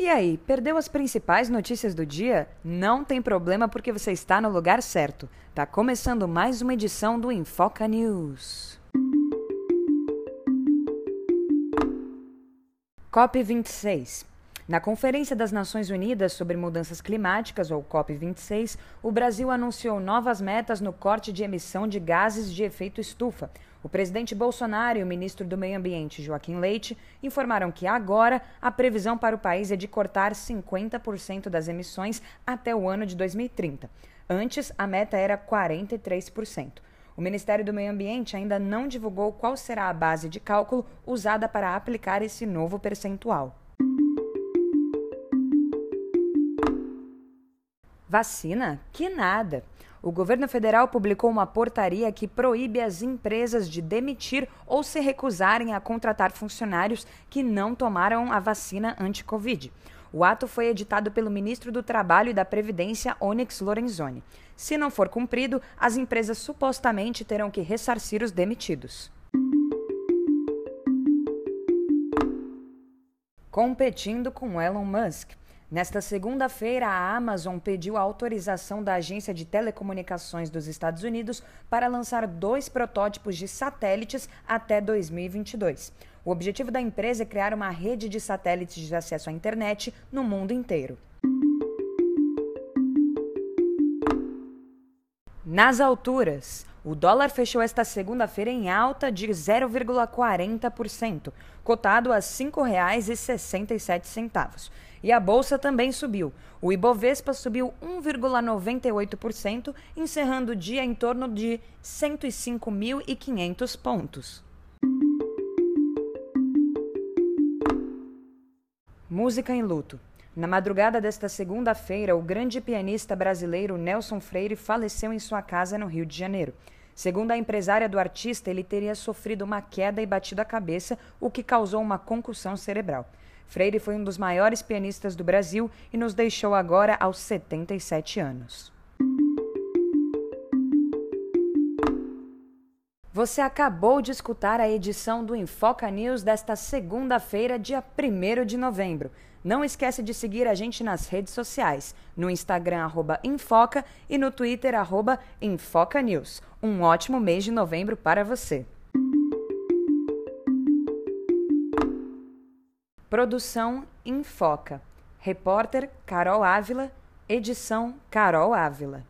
E aí, perdeu as principais notícias do dia? Não tem problema porque você está no lugar certo. Tá começando mais uma edição do Infoca News. COP26. Na Conferência das Nações Unidas sobre Mudanças Climáticas, ou COP26, o Brasil anunciou novas metas no corte de emissão de gases de efeito estufa, o presidente Bolsonaro e o ministro do Meio Ambiente, Joaquim Leite, informaram que agora a previsão para o país é de cortar 50% das emissões até o ano de 2030. Antes, a meta era 43%. O Ministério do Meio Ambiente ainda não divulgou qual será a base de cálculo usada para aplicar esse novo percentual. Vacina? Que nada! O governo federal publicou uma portaria que proíbe as empresas de demitir ou se recusarem a contratar funcionários que não tomaram a vacina anti-Covid. O ato foi editado pelo ministro do Trabalho e da Previdência, Onyx Lorenzoni. Se não for cumprido, as empresas supostamente terão que ressarcir os demitidos. Competindo com Elon Musk. Nesta segunda-feira, a Amazon pediu a autorização da Agência de Telecomunicações dos Estados Unidos para lançar dois protótipos de satélites até 2022. O objetivo da empresa é criar uma rede de satélites de acesso à internet no mundo inteiro. Nas alturas, o dólar fechou esta segunda-feira em alta de 0,40%, cotado a R$ 5,67. E a bolsa também subiu. O Ibovespa subiu 1,98%, encerrando o dia em torno de 105.500 pontos. Música em luto. Na madrugada desta segunda-feira, o grande pianista brasileiro Nelson Freire faleceu em sua casa no Rio de Janeiro. Segundo a empresária do artista, ele teria sofrido uma queda e batido a cabeça, o que causou uma concussão cerebral. Freire foi um dos maiores pianistas do Brasil e nos deixou agora aos 77 anos. Você acabou de escutar a edição do Infoca News desta segunda-feira, dia 1 de novembro. Não esquece de seguir a gente nas redes sociais, no Instagram arroba Infoca e no Twitter arroba Infoca News. Um ótimo mês de novembro para você. Produção Infoca. Repórter Carol Ávila. Edição Carol Ávila.